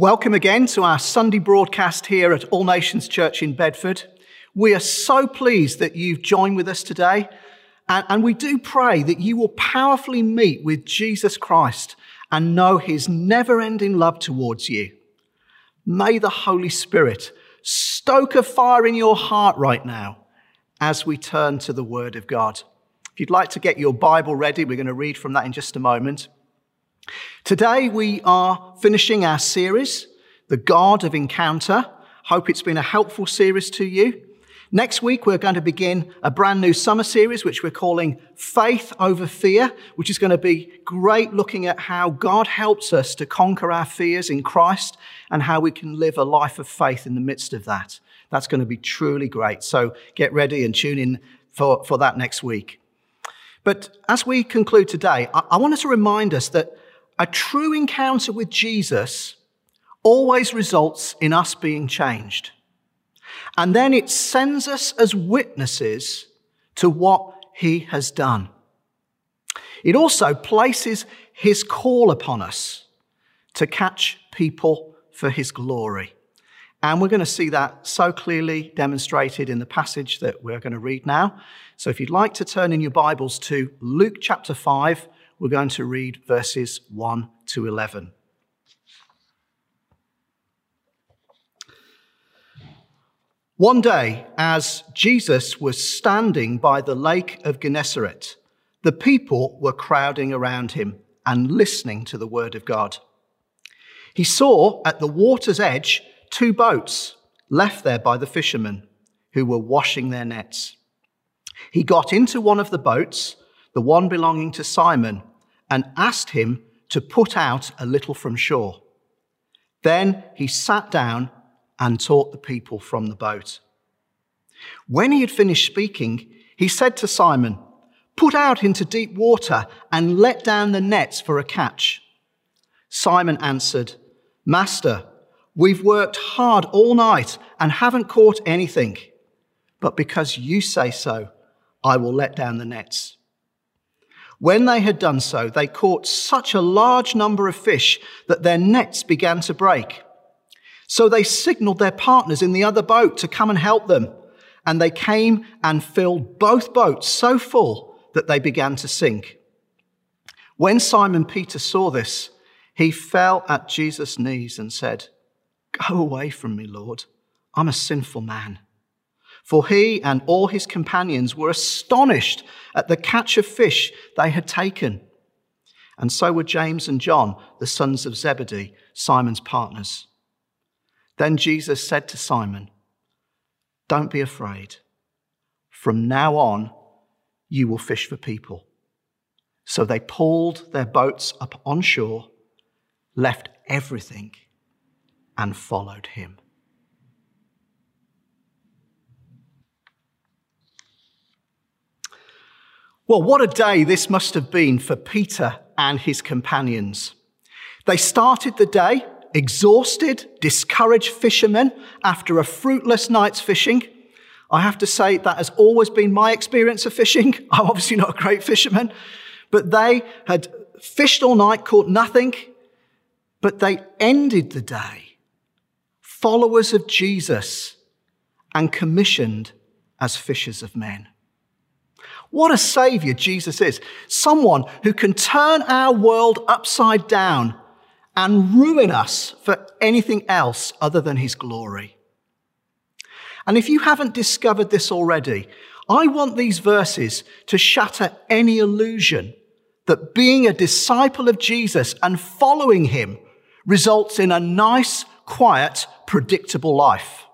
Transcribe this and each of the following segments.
Welcome again to our Sunday broadcast here at All Nations Church in Bedford. We are so pleased that you've joined with us today. And, we do pray that you will powerfully meet with Jesus Christ and know his never ending love towards you. May the Holy Spirit stoke a fire in your heart right now as we turn to the Word of God. If you'd like to get your Bible ready, we're going to read from that in just a moment. Today we are finishing our series, The God of Encounter. Hope it's been a helpful series to you. Next week, we're going to begin a brand new summer series, which we're calling Faith Over Fear, which is going to be great looking at how God helps us to conquer our fears in Christ and how we can live a life of faith in the midst of that. That's going to be truly great. So get ready and tune in for, for that next week. But as we conclude today, I, I want to remind us that a true encounter with Jesus always results in us being changed. And then it sends us as witnesses to what he has done. It also places his call upon us to catch people for his glory. And we're going to see that so clearly demonstrated in the passage that we're going to read now. So if you'd like to turn in your Bibles to Luke chapter 5, we're going to read verses 1 to 11. One day, as Jesus was standing by the lake of Gennesaret, the people were crowding around him and listening to the word of God. He saw at the water's edge two boats left there by the fishermen who were washing their nets. He got into one of the boats, the one belonging to Simon, and asked him to put out a little from shore. Then he sat down and taught the people from the boat. When he had finished speaking, he said to Simon, Put out into deep water and let down the nets for a catch. Simon answered, Master, we've worked hard all night and haven't caught anything. But because you say so, I will let down the nets. When they had done so, they caught such a large number of fish that their nets began to break. So they signaled their partners in the other boat to come and help them. And they came and filled both boats so full that they began to sink. When Simon Peter saw this, he fell at Jesus' knees and said, Go away from me, Lord. I'm a sinful man. For he and all his companions were astonished at the catch of fish they had taken. And so were James and John, the sons of Zebedee, Simon's partners. Then Jesus said to Simon, Don't be afraid. From now on, you will fish for people. So they pulled their boats up on shore, left everything, and followed him. Well, what a day this must have been for Peter and his companions. They started the day exhausted, discouraged fishermen after a fruitless night's fishing. I have to say that has always been my experience of fishing. I'm obviously not a great fisherman, but they had fished all night, caught nothing, but they ended the day followers of Jesus and commissioned as fishers of men. What a savior Jesus is. Someone who can turn our world upside down and ruin us for anything else other than his glory. And if you haven't discovered this already, I want these verses to shatter any illusion that being a disciple of Jesus and following him results in a nice, quiet, predictable life.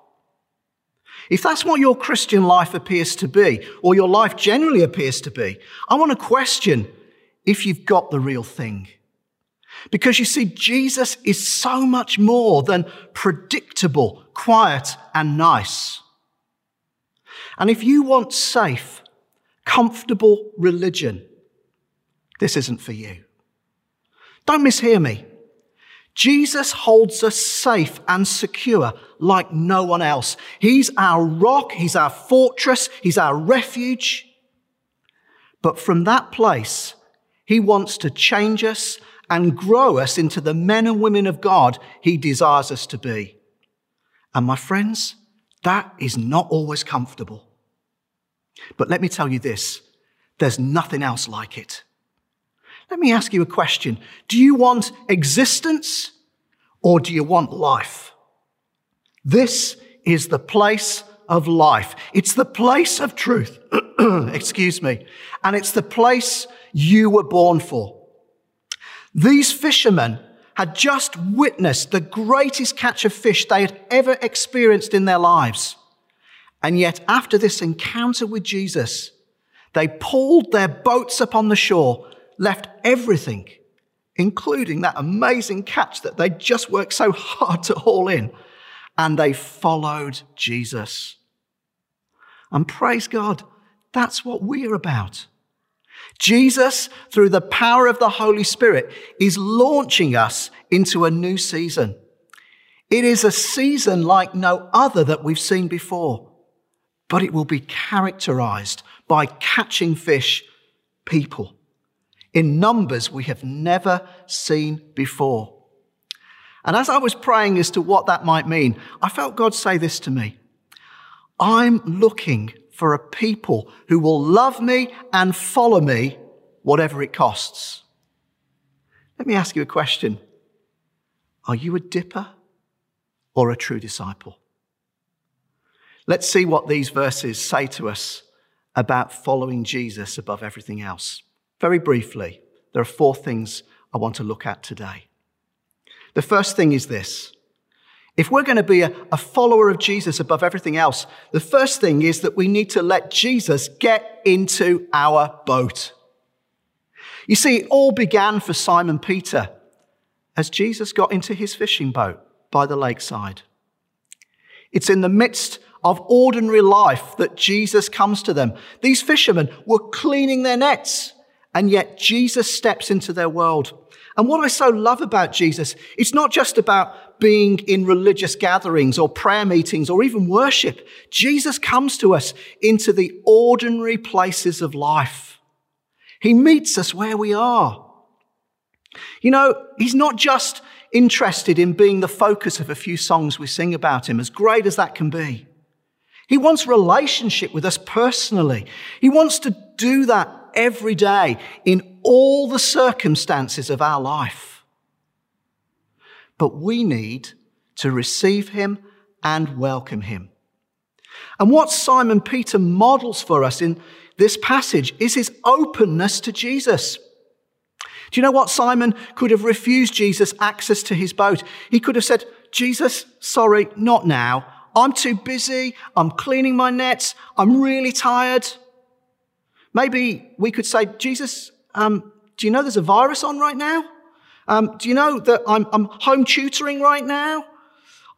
If that's what your Christian life appears to be, or your life generally appears to be, I want to question if you've got the real thing. Because you see, Jesus is so much more than predictable, quiet, and nice. And if you want safe, comfortable religion, this isn't for you. Don't mishear me. Jesus holds us safe and secure like no one else. He's our rock, He's our fortress, He's our refuge. But from that place, He wants to change us and grow us into the men and women of God He desires us to be. And my friends, that is not always comfortable. But let me tell you this there's nothing else like it. Let me ask you a question Do you want existence or do you want life? This is the place of life. It's the place of truth. Excuse me. And it's the place you were born for. These fishermen had just witnessed the greatest catch of fish they had ever experienced in their lives. And yet, after this encounter with Jesus, they pulled their boats up on the shore, left everything, including that amazing catch that they just worked so hard to haul in, and they followed Jesus. And praise God, that's what we're about. Jesus, through the power of the Holy Spirit, is launching us into a new season. It is a season like no other that we've seen before, but it will be characterized by catching fish people in numbers we have never seen before. And as I was praying as to what that might mean, I felt God say this to me I'm looking for a people who will love me and follow me, whatever it costs. Let me ask you a question Are you a dipper or a true disciple? Let's see what these verses say to us about following Jesus above everything else. Very briefly, there are four things I want to look at today. The first thing is this if we're going to be a, a, follower of Jesus above everything else, the first thing is that we need to let Jesus get into our boat. You see, it all began for Simon Peter as Jesus got into his fishing boat by the lakeside. It's in the midst of ordinary life that Jesus comes to them. These fishermen were cleaning their nets, and yet Jesus steps into their world. And what I so love about Jesus, it's not just about being in religious gatherings or prayer meetings or even worship. Jesus comes to us into the ordinary places of life. He meets us where we are. You know, he's not just interested in being the focus of a few songs we sing about him, as great as that can be. He wants relationship with us personally. He wants to do that every day in all the circumstances of our life. But we need to receive him and welcome him. And what Simon Peter models for us in this passage is his openness to Jesus. Do you know what? Simon could have refused Jesus access to his boat. He could have said, Jesus, sorry, not now. I'm too busy. I'm cleaning my nets. I'm really tired. Maybe we could say, Jesus, um, do you know there's a virus on right now? Um, do you know that I'm, I'm home tutoring right now?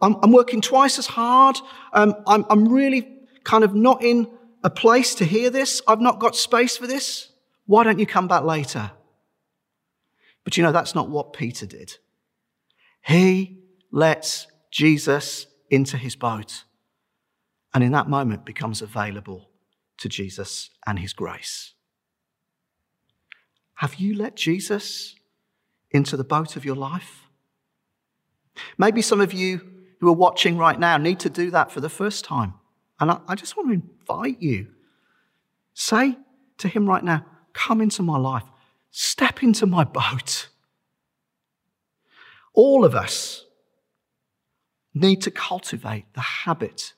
I'm, I'm working twice as hard. Um, I'm, I'm really kind of not in a place to hear this. I've not got space for this. Why don't you come back later? But you know, that's not what Peter did. He lets Jesus into his boat and in that moment becomes available to Jesus and his grace. Have you let Jesus into the boat of your life? Maybe some of you who are watching right now need to do that for the first time. And I, I just want to invite you. Say to him right now, Come into my life, step into my boat. All of us need to cultivate the habit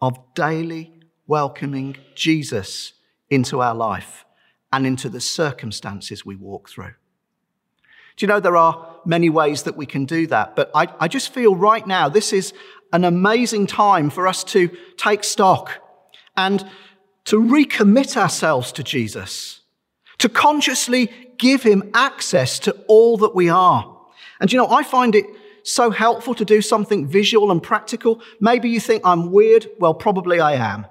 of daily welcoming Jesus into our life and into the circumstances we walk through. Do you know there are many ways that we can do that? But I, I, just feel right now this is an amazing time for us to take stock and to recommit ourselves to Jesus, to consciously give him access to all that we are. And you know, I find it so helpful to do something visual and practical. Maybe you think I'm weird. Well, probably I am.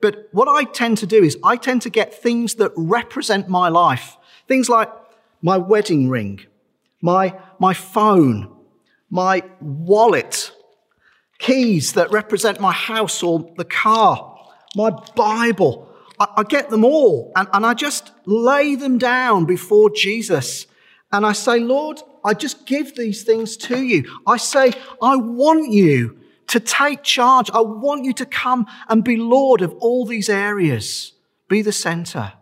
But what I tend to do is I tend to get things that represent my life. Things like my wedding ring, my, my phone, my wallet, keys that represent my house or the car, my Bible. I, I get them all and, and I just lay them down before Jesus. And I say, Lord, I just give these things to you. I say, I want you to take charge. I want you to come and be Lord of all these areas. Be the center.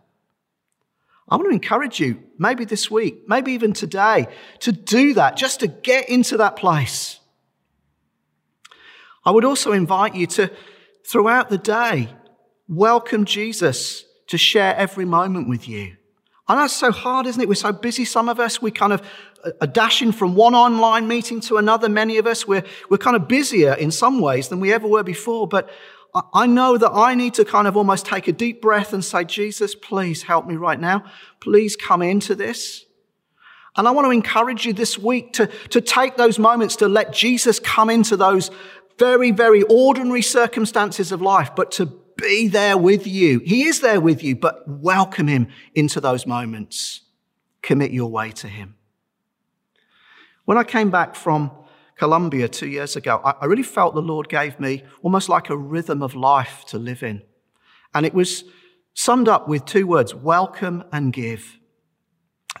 I want to encourage you, maybe this week, maybe even today, to do that, just to get into that place. I would also invite you to, throughout the day, welcome Jesus to share every moment with you. I know it's so hard, isn't it? We're so busy, some of us. We kind of are dashing from one online meeting to another. Many of us, we're, we're kind of busier in some ways than we ever were before. But I know that I need to kind of almost take a deep breath and say, Jesus, please help me right now. Please come into this. And I want to encourage you this week to, to take those moments to let Jesus come into those very, very ordinary circumstances of life, but to be there with you. He is there with you, but welcome him into those moments. Commit your way to him. When I came back from Colombia two years ago, I, really felt the Lord gave me almost like a rhythm of life to live in. And it was summed up with two words welcome and give.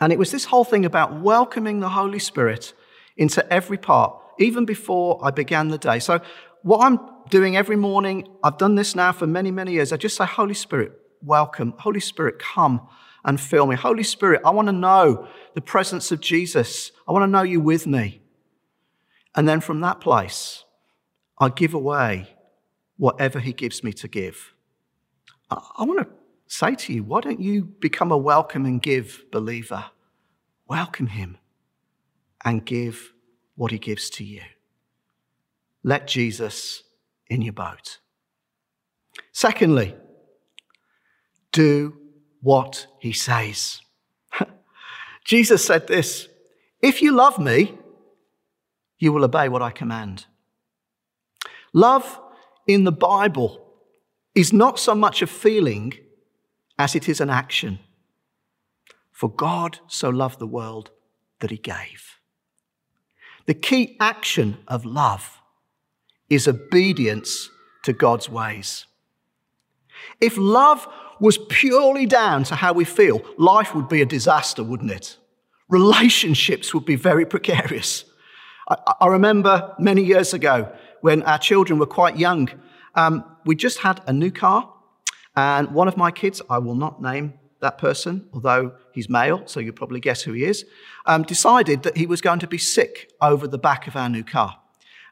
And it was this whole thing about welcoming the Holy Spirit into every part, even before I began the day. So, what I'm doing every morning, I've done this now for many, many years. I just say, Holy Spirit, welcome. Holy Spirit, come and fill me. Holy Spirit, I want to know the presence of Jesus. I want to know you with me. And then from that place, I give away whatever He gives me to give. I want to say to you, why don't you become a welcome and give believer? Welcome Him and give what He gives to you. Let Jesus in your boat. Secondly, do what He says. Jesus said this If you love me, you will obey what I command. Love in the Bible is not so much a feeling as it is an action. For God so loved the world that he gave. The key action of love is obedience to God's ways. If love was purely down to how we feel, life would be a disaster, wouldn't it? Relationships would be very precarious. I, I remember many years ago when our children were quite young, um, we just had a new car, and one of my kids, I will not name that person, although he's male, so you'll probably guess who he is, um, decided that he was going to be sick over the back of our new car.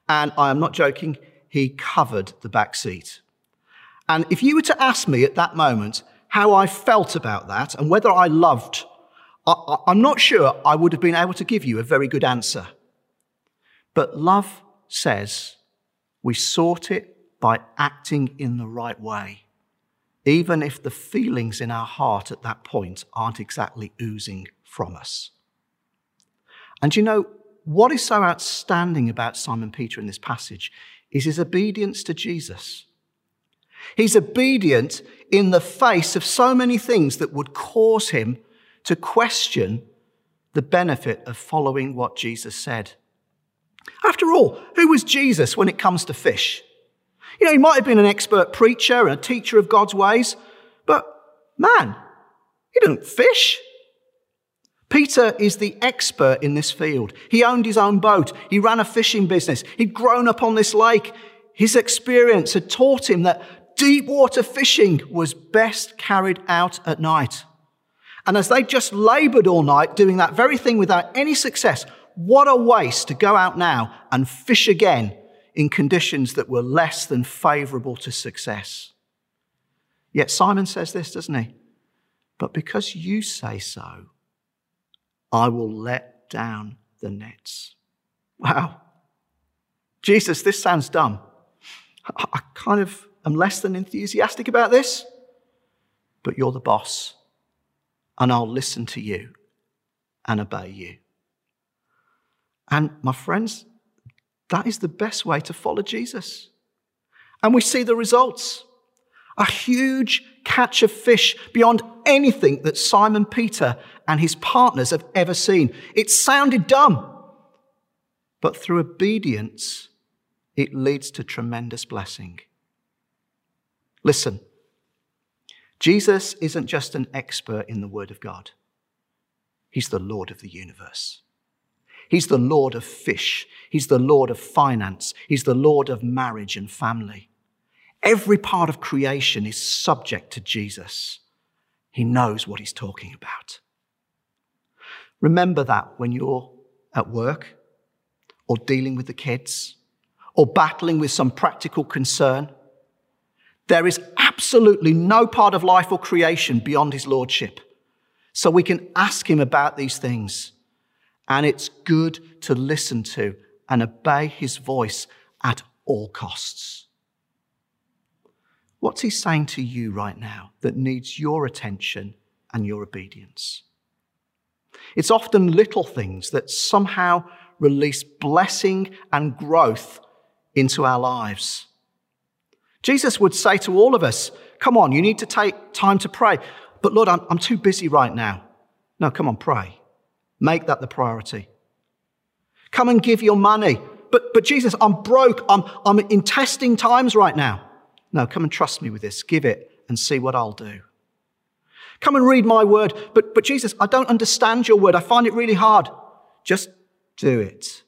And I am not joking, he covered the back seat. And if you were to ask me at that moment how I felt about that and whether I loved, I, am not sure I would have been able to give you a very good answer. But love says we sort it by acting in the right way, even if the feelings in our heart at that point aren't exactly oozing from us. And you know, what is so outstanding about Simon Peter in this passage is his obedience to Jesus. He's obedient in the face of so many things that would cause him to question the benefit of following what Jesus said. After all, who was Jesus when it comes to fish? You know, he might have been an expert preacher and a teacher of God's ways, but man, he didn't fish. Peter is the expert in this field. He owned his own boat. He ran a fishing business. He'd grown up on this lake. His experience had taught him that deep water fishing was best carried out at night. And as they just labored all night doing that very thing without any success, what a waste to go out now and fish again in conditions that were less than favorable to success. Yet Simon says this, doesn't he? But because you say so, I will let down the nets. Wow. Jesus, this sounds dumb. I kind of am less than enthusiastic about this, but you're the boss, and I'll listen to you and obey you. And my friends, that is the best way to follow Jesus. And we see the results. A huge catch of fish beyond anything that Simon Peter and his partners have ever seen. It sounded dumb, but through obedience, it leads to tremendous blessing. Listen, Jesus isn't just an expert in the Word of God, He's the Lord of the universe. He's the Lord of fish. He's the Lord of finance. He's the Lord of marriage and family. Every part of creation is subject to Jesus. He knows what he's talking about. Remember that when you're at work or dealing with the kids or battling with some practical concern. There is absolutely no part of life or creation beyond his lordship. So we can ask him about these things. And it's good to listen to and obey his voice at all costs. What's he saying to you right now that needs your attention and your obedience? It's often little things that somehow release blessing and growth into our lives. Jesus would say to all of us, Come on, you need to take time to pray. But Lord, I'm, I'm too busy right now. No, come on, pray. Make that the priority. Come and give your money. But, but Jesus, I'm broke. I'm, I'm in testing times right now. No, come and trust me with this. Give it and see what I'll do. Come and read my word. But, but Jesus, I don't understand your word. I find it really hard. Just do it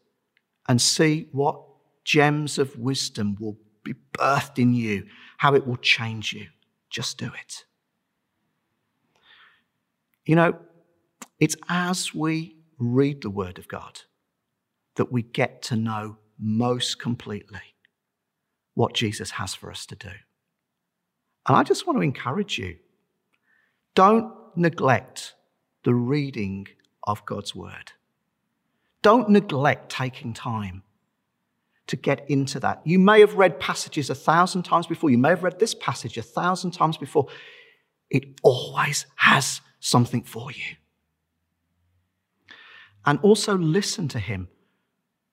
and see what gems of wisdom will be birthed in you, how it will change you. Just do it. You know, it's as we read the Word of God that we get to know most completely what Jesus has for us to do. And I just want to encourage you don't neglect the reading of God's Word. Don't neglect taking time to get into that. You may have read passages a thousand times before. You may have read this passage a thousand times before. It always has something for you. And also listen to him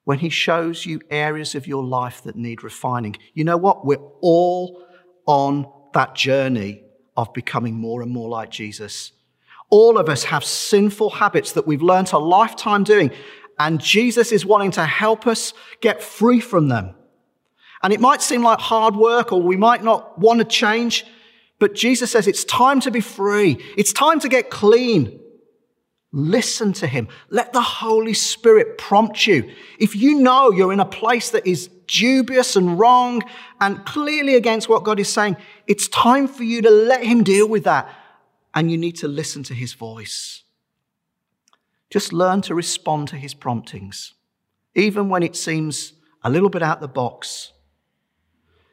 when he shows you areas of your life that need refining. You know what? We're all on that journey of becoming more and more like Jesus. All of us have sinful habits that we've learnt a lifetime doing, and Jesus is wanting to help us get free from them. And it might seem like hard work or we might not want to change, but Jesus says it's time to be free. It's time to get clean. Listen to him. Let the Holy Spirit prompt you. If you know you're in a place that is dubious and wrong and clearly against what God is saying, it's time for you to let him deal with that. And you need to listen to his voice. Just learn to respond to his promptings, even when it seems a little bit out the box.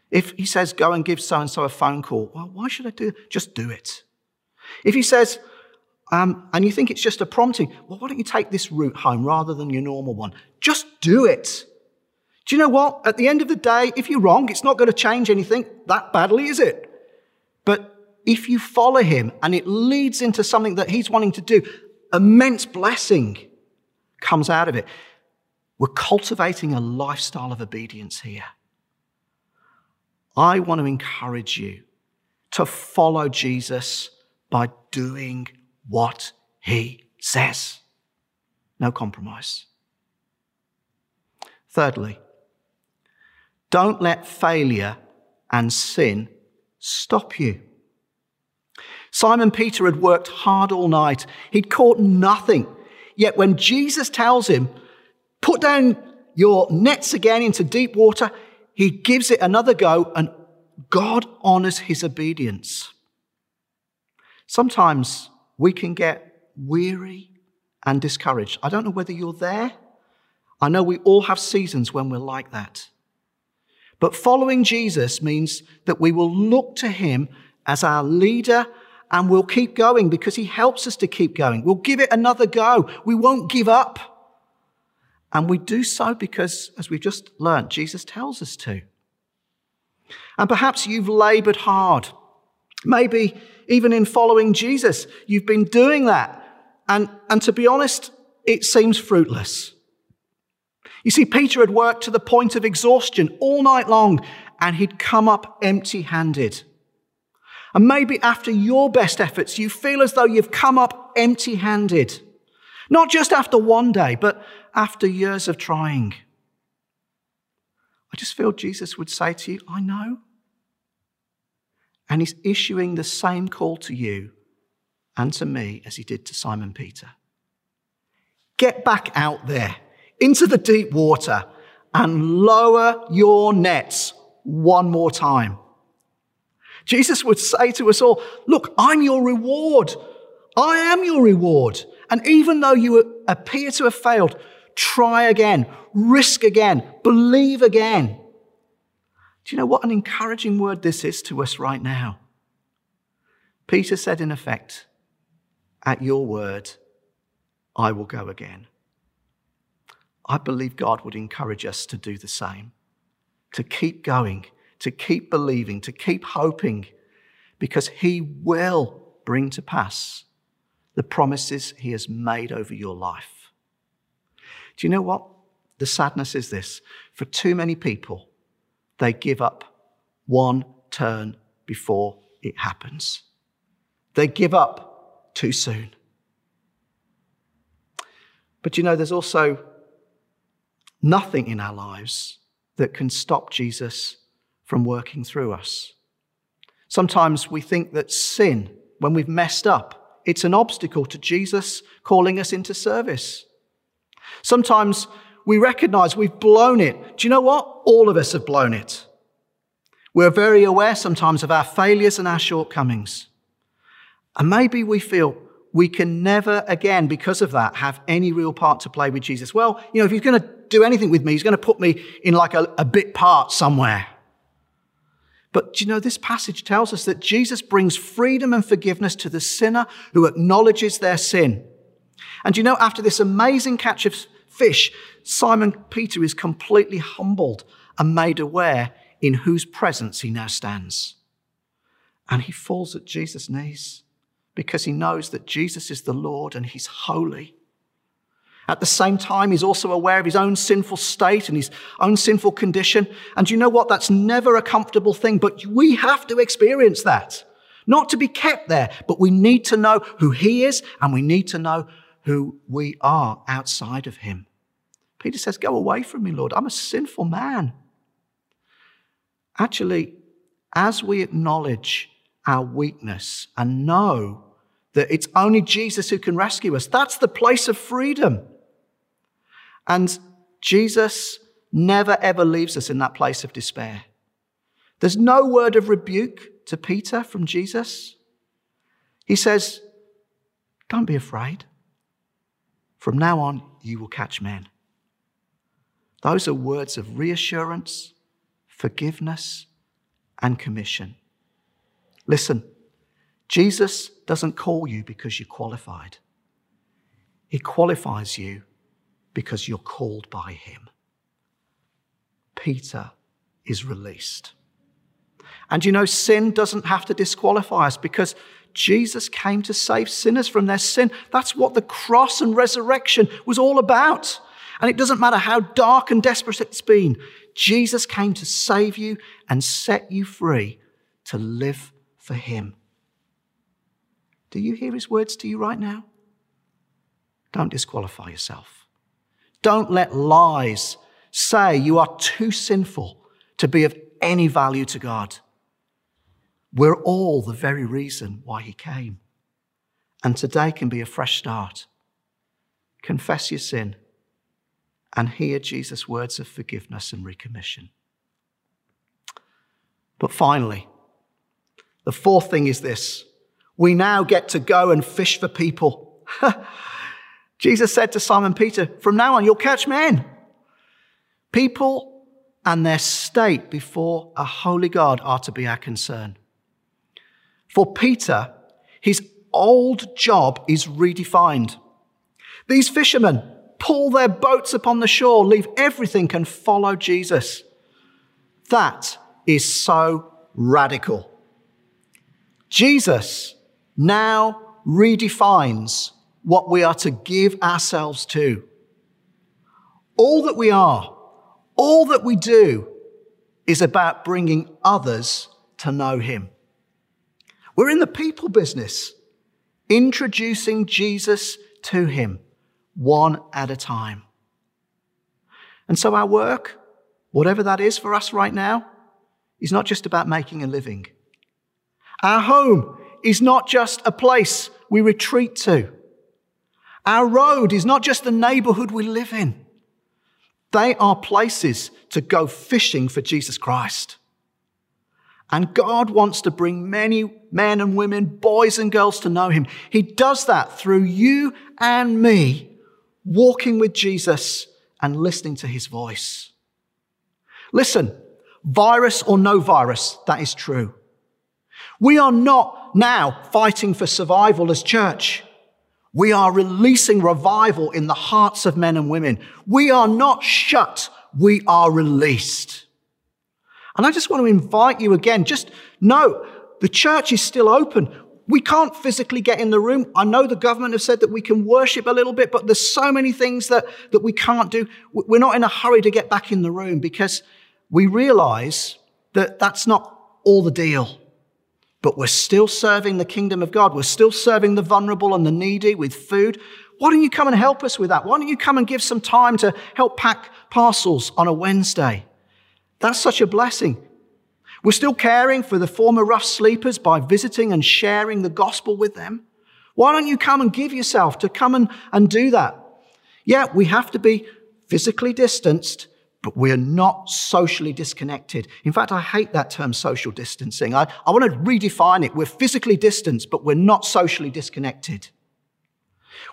If he says, go and give so and so a phone call, well, why should I do it? Just do it. If he says, um, and you think it's just a prompting, well, why don't you take this route home rather than your normal one? Just do it. Do you know what? At the end of the day, if you're wrong, it's not going to change anything that badly, is it? But if you follow him and it leads into something that he's wanting to do, immense blessing comes out of it. We're cultivating a lifestyle of obedience here. I want to encourage you to follow Jesus by doing what he says. No compromise. Thirdly, don't let failure and sin stop you. Simon Peter had worked hard all night. He'd caught nothing. Yet when Jesus tells him, put down your nets again into deep water, he gives it another go and God honors his obedience. Sometimes we can get weary and discouraged. I don't know whether you're there. I know we all have seasons when we're like that. But following Jesus means that we will look to him as our leader and we'll keep going because he helps us to keep going. We'll give it another go. We won't give up. And we do so because, as we've just learned, Jesus tells us to. And perhaps you've labored hard. Maybe even in following Jesus, you've been doing that. And, and to be honest, it seems fruitless. You see, Peter had worked to the point of exhaustion all night long, and he'd come up empty handed. And maybe after your best efforts, you feel as though you've come up empty handed. Not just after one day, but after years of trying. I just feel Jesus would say to you, I know. And he's issuing the same call to you and to me as he did to Simon Peter. Get back out there into the deep water and lower your nets one more time. Jesus would say to us all, Look, I'm your reward. I am your reward. And even though you appear to have failed, try again, risk again, believe again. Do you know what an encouraging word this is to us right now? Peter said, in effect, At your word, I will go again. I believe God would encourage us to do the same, to keep going, to keep believing, to keep hoping, because He will bring to pass the promises He has made over your life. Do you know what? The sadness is this for too many people, they give up one turn before it happens. They give up too soon. But you know, there's also nothing in our lives that can stop Jesus from working through us. Sometimes we think that sin, when we've messed up, it's an obstacle to Jesus calling us into service. Sometimes we recognize we've blown it. Do you know what? All of us have blown it. We're very aware sometimes of our failures and our shortcomings. And maybe we feel we can never again, because of that, have any real part to play with Jesus. Well, you know, if he's going to do anything with me, he's going to put me in like a, a bit part somewhere. But do you know, this passage tells us that Jesus brings freedom and forgiveness to the sinner who acknowledges their sin. And you know, after this amazing catch of fish, Simon Peter is completely humbled and made aware in whose presence he now stands. And he falls at Jesus' knees because he knows that Jesus is the Lord and he's holy. At the same time, he's also aware of his own sinful state and his own sinful condition. And you know what? That's never a comfortable thing, but we have to experience that. Not to be kept there, but we need to know who he is and we need to know who we are outside of him. Peter says, Go away from me, Lord. I'm a sinful man. Actually, as we acknowledge our weakness and know that it's only Jesus who can rescue us, that's the place of freedom. And Jesus never ever leaves us in that place of despair. There's no word of rebuke to Peter from Jesus. He says, Don't be afraid. From now on, you will catch men. Those are words of reassurance, forgiveness, and commission. Listen, Jesus doesn't call you because you're qualified. He qualifies you because you're called by him. Peter is released. And you know, sin doesn't have to disqualify us because Jesus came to save sinners from their sin. That's what the cross and resurrection was all about. And it doesn't matter how dark and desperate it's been, Jesus came to save you and set you free to live for Him. Do you hear His words to you right now? Don't disqualify yourself. Don't let lies say you are too sinful to be of any value to God. We're all the very reason why He came. And today can be a fresh start. Confess your sin and hear Jesus' words of forgiveness and recommission. But finally, the fourth thing is this we now get to go and fish for people. Jesus said to Simon Peter, From now on, you'll catch men. People and their state before a holy God are to be our concern. For Peter, his old job is redefined. These fishermen pull their boats upon the shore, leave everything, and follow Jesus. That is so radical. Jesus now redefines what we are to give ourselves to. All that we are, all that we do is about bringing others to know Him. We're in the people business, introducing Jesus to Him one at a time. And so our work, whatever that is for us right now, is not just about making a living. Our home is not just a place we retreat to. Our road is not just the neighborhood we live in. They are places to go fishing for Jesus Christ. And God wants to bring many men and women, boys and girls to know Him. He does that through you and me walking with Jesus and listening to His voice. Listen, virus or no virus, that is true. We are not now fighting for survival as church. We are releasing revival in the hearts of men and women. We are not shut. We are released. And I just want to invite you again, just know the church is still open. We can't physically get in the room. I know the government have said that we can worship a little bit, but there's so many things that, that we can't do. We're not in a hurry to get back in the room because we realize that that's not all the deal. But we're still serving the kingdom of God. We're still serving the vulnerable and the needy with food. Why don't you come and help us with that? Why don't you come and give some time to help pack parcels on a Wednesday? That's such a blessing. We're still caring for the former rough sleepers by visiting and sharing the gospel with them. Why don't you come and give yourself to come and, and do that? Yeah, we have to be physically distanced, but we're not socially disconnected. In fact, I hate that term social distancing. I, I want to redefine it. We're physically distanced, but we're not socially disconnected.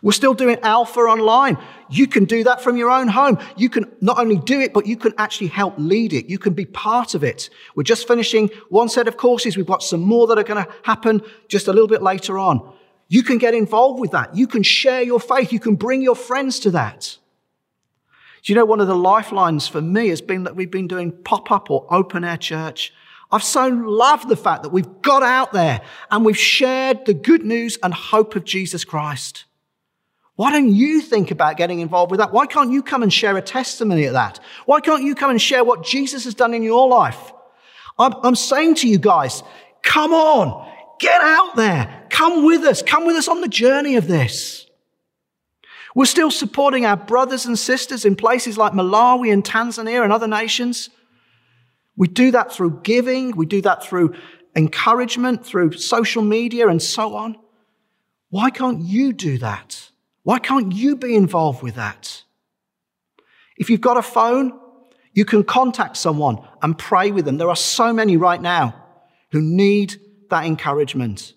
We're still doing Alpha online. You can do that from your own home. You can not only do it, but you can actually help lead it. You can be part of it. We're just finishing one set of courses. We've got some more that are going to happen just a little bit later on. You can get involved with that. You can share your faith. You can bring your friends to that. Do you know one of the lifelines for me has been that we've been doing pop up or open air church. I've so loved the fact that we've got out there and we've shared the good news and hope of Jesus Christ. Why don't you think about getting involved with that? Why can't you come and share a testimony of that? Why can't you come and share what Jesus has done in your life? I'm, I'm saying to you guys, come on, get out there. Come with us. Come with us on the journey of this. We're still supporting our brothers and sisters in places like Malawi and Tanzania and other nations. We do that through giving. We do that through encouragement, through social media and so on. Why can't you do that? Why can't you be involved with that? If you've got a phone, you can contact someone and pray with them. There are so many right now who need that encouragement.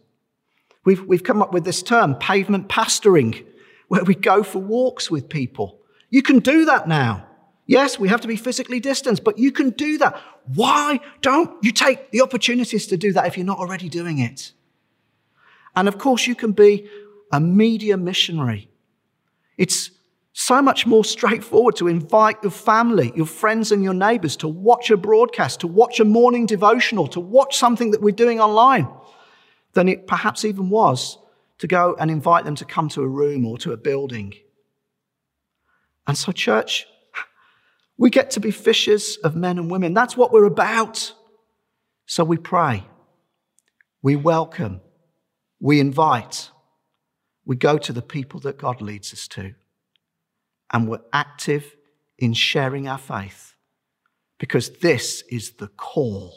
We've, we've come up with this term, pavement pastoring, where we go for walks with people. You can do that now. Yes, we have to be physically distanced, but you can do that. Why don't you take the opportunities to do that if you're not already doing it? And of course, you can be a media missionary. It's so much more straightforward to invite your family, your friends, and your neighbors to watch a broadcast, to watch a morning devotional, to watch something that we're doing online than it perhaps even was to go and invite them to come to a room or to a building. And so, church, we get to be fishers of men and women. That's what we're about. So we pray, we welcome, we invite, we go to the people that God leads us to. And we're active in sharing our faith because this is the call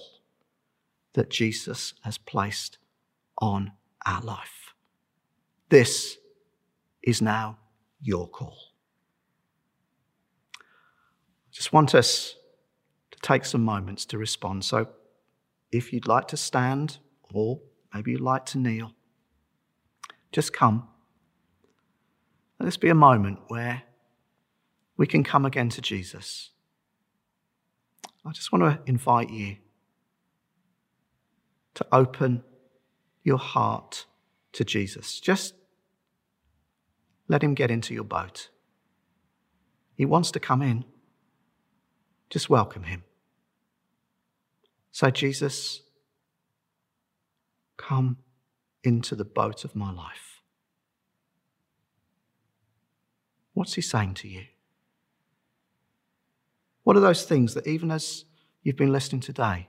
that Jesus has placed on our life. This is now your call. I just want us to take some moments to respond. So if you'd like to stand or maybe you'd like to kneel, just come. Let this be a moment where we can come again to Jesus. I just want to invite you to open your heart to Jesus. Just let him get into your boat. He wants to come in. Just welcome him. Say, Jesus, come into the boat of my life. What's he saying to you? What are those things that, even as you've been listening today,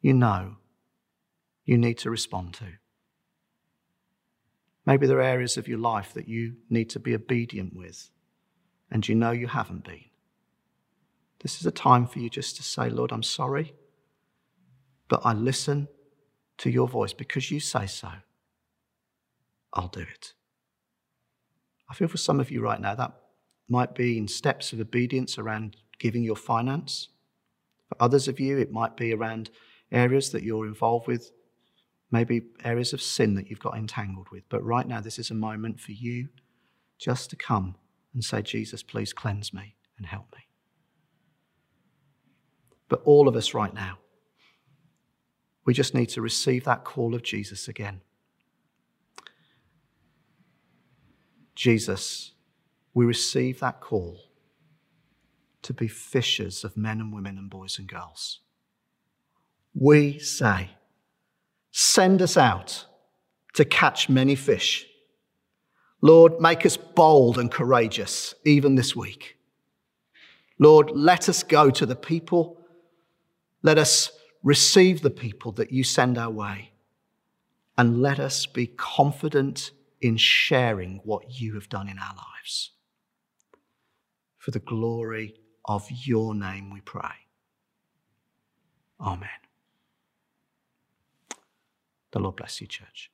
you know you need to respond to? Maybe there are areas of your life that you need to be obedient with, and you know you haven't been. This is a time for you just to say, Lord, I'm sorry, but I listen to your voice because you say so. I'll do it. I feel for some of you right now that might be in steps of obedience around giving your finance. For others of you, it might be around areas that you're involved with, maybe areas of sin that you've got entangled with. But right now, this is a moment for you just to come and say, Jesus, please cleanse me and help me. But all of us right now, we just need to receive that call of Jesus again. Jesus, we receive that call to be fishers of men and women and boys and girls. We say, send us out to catch many fish. Lord, make us bold and courageous even this week. Lord, let us go to the people. Let us receive the people that you send our way. And let us be confident in sharing what you have done in our lives. For the glory of your name, we pray. Amen. The Lord bless you, church.